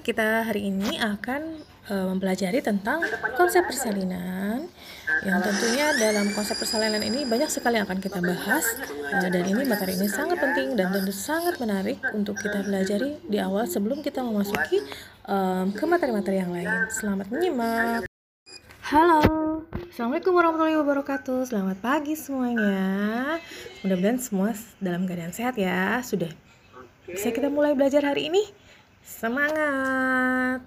kita hari ini akan uh, mempelajari tentang konsep persalinan yang tentunya dalam konsep persalinan ini banyak sekali yang akan kita bahas uh, dan ini materi ini sangat penting dan tentu sangat menarik untuk kita pelajari di awal sebelum kita memasuki um, ke materi-materi yang lain. Selamat menyimak. Halo, Assalamualaikum warahmatullahi wabarakatuh Selamat pagi semuanya Mudah-mudahan semua dalam keadaan sehat ya Sudah bisa kita mulai belajar hari ini? Semangat!